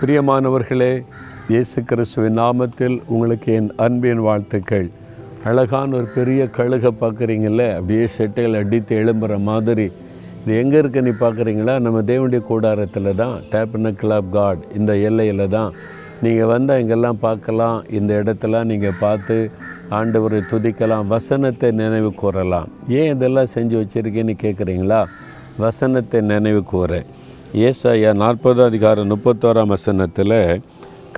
பிரியமானவர்களே இயேசு கிறிஸ்துவின் நாமத்தில் உங்களுக்கு என் அன்பின் வாழ்த்துக்கள். அழகான ஒரு பெரிய கழுகை பார்க்குறீங்கள அப்படியே செட்டைகள் அடித்து எழும்புற மாதிரி. இது எங்கே இருக்கு நீ பார்க்குறீங்களா? நம்ம தேவனுடைய கூடாரத்தில் தான். டேப்னக்கிள் ஆஃப் காட் இந்த எல்லையில் தான். நீங்கள் வந்தால் இங்கெல்லாம் பார்க்கலாம். இந்த இடத்தெல்லாம் நீங்கள் பார்த்து ஆண்டவரை துதிக்கலாம். வசனத்தை நினைவு கூறலாம். ஏன் இதெல்லாம் செஞ்சு வச்சுருக்கேன்னு கேட்குறீங்களா வசனத்தை நினைவு கூறேன் ஏசாயா நாற்பது அதிகாரம் முப்பத்தோராம் வசனத்தில்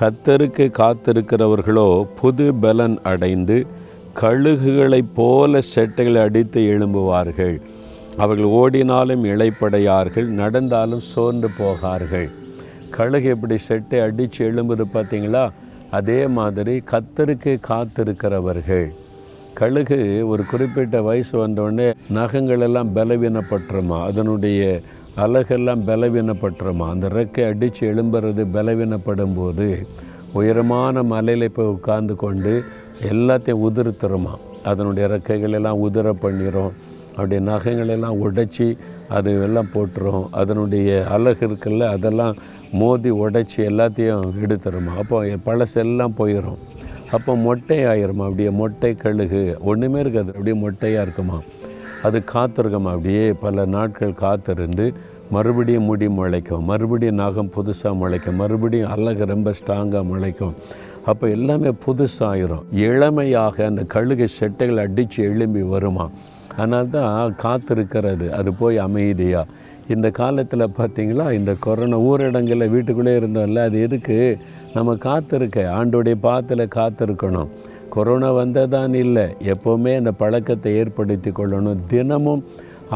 கத்தருக்கு காத்திருக்கிறவர்களோ புது பலன் அடைந்து கழுகுகளைப் போல செட்டைகளை அடித்து எழும்புவார்கள். அவர்கள் ஓடினாலும் இளைப்படையார்கள் நடந்தாலும் சோர்ந்து போகார்கள். கழுகு எப்படி செட்டை அடித்து எழும்புது பார்த்தீங்களா? அதே மாதிரி கத்தருக்கு காத்திருக்கிறவர்கள். கழுகு ஒரு குறிப்பிட்ட வயசு வந்தோடனே நகங்கள் எல்லாம் பலவீனப்பட்டுருமா? அதனுடைய அழகெல்லாம் பலவீனப்பட்டுருமா அந்த ரெக்கை அடித்து எழும்புறது பலவீனப்படும் போது உயரமான மலையில் போய் உட்கார்ந்து கொண்டு எல்லாத்தையும் உதிர்த்துருமா அதனுடைய ரெக்கைகளெல்லாம் உதிர பண்ணிடும் அப்படியே நகைகளெல்லாம் உடைச்சி அது எல்லாம் போட்டுரும். அதனுடைய அழகு இருக்குல்ல அதெல்லாம் மோதி உடைச்சி எல்லாத்தையும் எடுத்துருமா அப்போ பழசெல்லாம் போயிடும் அப்போ மொட்டை ஆயிருமா அப்படியே மொட்டை கழுகு. ஒன்றுமே இருக்காது. அப்படியே மொட்டையாக இருக்குமா? அது காத்திருக்கமா? அப்படியே பல நாட்கள் காத்திருந்து மறுபடியும் முடி முளைக்கும் மறுபடியும் நகம் புதுசாக முளைக்கும் மறுபடியும் அழகு ரொம்ப ஸ்ட்ராங்காக முளைக்கும். அப்போ எல்லாமே புதுசாகிரும் இளமையாக அந்த கழுகு செட்டைகள் அடித்து எழும்பி வருமா? அதனால தான் காத்திருக்கிறது அது போய் அமைதியாக இந்த காலத்தில் பார்த்திங்களா இந்த கொரோனா ஊரடங்கில் வீட்டுக்குள்ளே இருந்தோம்ல அது எதுக்கு? நம்ம காத்திருக்க ஆண்டோடைய பாத்தில் காத்திருக்கணும் கொரோனா வந்ததான் இல்லை எப்போவுமே அந்த பழக்கத்தை ஏற்படுத்தி கொள்ளணும். தினமும்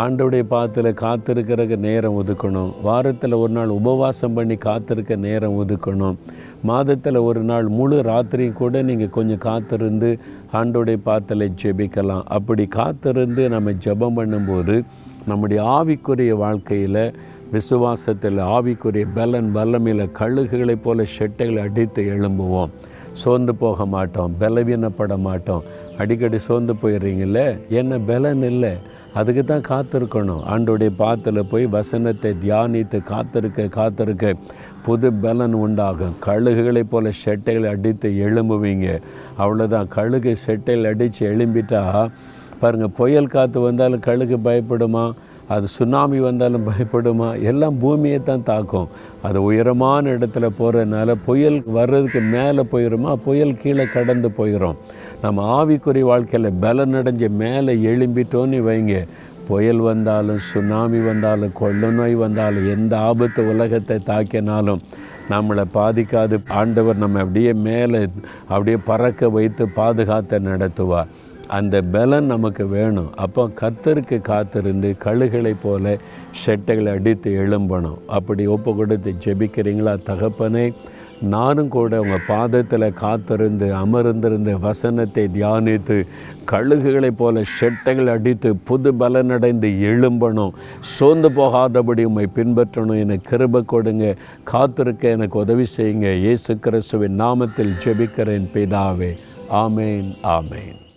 ஆண்டவுடைய பாத்தில் காத்திருக்கிறதுக்கு நேரம் ஒதுக்கணும். வாரத்தில் ஒரு நாள் உபவாசம் பண்ணி காத்திருக்க நேரம் ஒதுக்கணும். மாதத்தில் ஒரு நாள் முழு ராத்திரியும் கூட நீங்கள் கொஞ்சம் காத்திருந்து ஆண்டோடைய பாத்தில் ஜெபிக்கலாம். அப்படி காத்திருந்து நம்ம ஜெபம் பண்ணும்போது நம்முடைய ஆவிக்குரிய வாழ்க்கையில் விசுவாசத்தில் ஆவிக்குரிய பலன் வல்லமையில் கழுகுகளைப் போல ஷெட்டைகளை அடித்து எழும்புவோம். சோர்ந்து போக மாட்டோம் பலவீனப்பட மாட்டோம். அடிக்கடி சோர்ந்து போயிடுறீங்கள என்ன பலன் இல்லை. அதுக்கு தான் காத்திருக்கணும். ஆண்டோடைய பாத்தில் போய் வசனத்தை தியானித்து காத்திருக்க காத்திருக்க புது பலன் உண்டாகும். கழுகுகளைப் போல செட்டைகளை அடித்து எழும்புவீங்க. அவ்வளோதான் கழுகு செட்டைகள் அடித்து எழும்பிட்டா பாருங்கள் புயல் காற்று வந்தாலும் கழுகு பயப்படுமா? அது சுனாமி வந்தாலும் பயப்படுமா? எல்லாம் பூமியை தான் தாக்கும். அது உயரமான இடத்துல போகிறதுனால புயல் வர்றதுக்கு மேலே போயிடுமா புயல் கீழே கடந்து போயிடும் நம்ம ஆவிக்குறி வாழ்க்கையில் பலன் அடைஞ்சு மேலே எழும்பிட்டோன்னு வைங்க. புயல் வந்தாலும் சுனாமி வந்தாலும் கொள்ள நோய் வந்தாலும் எந்த ஆபத்து உலகத்தை தாக்கினாலும் நம்மளை பாதிக்காது. ஆண்டவர் நம்ம அப்படியே மேலே அப்படியே பறக்க வைத்து பாதுகாத்த நடத்துவார். அந்த பலன் நமக்கு வேணும். அப்போ கத்தருக்கு காத்திருந்து கழுகளைப் போல ஷெட்டைகளை அடித்து எழும்பணும். அப்படி ஒப்பு கொடுத்து ஜெபிக்கிறீங்களா தகப்பனே? நானும் கூட உங்கள் பாதத்தில் காத்திருந்து அமர்ந்திருந்து வசனத்தை தியானித்து கழுகுகளைப் போல ஷெட்டைகள் அடித்து புது பலனடைந்து எழும்பணும். சோர்ந்து போகாதபடி உண்மை பின்பற்றணும். எனக்கு கிருப கொடுங்க. காத்திருக்க எனக்கு உதவி செய்யுங்க. இயேசு கிறிஸ்துவின் நாமத்தில் ஜெபிக்கிறேன் பிதாவே. ஆமேன் ஆமேன்.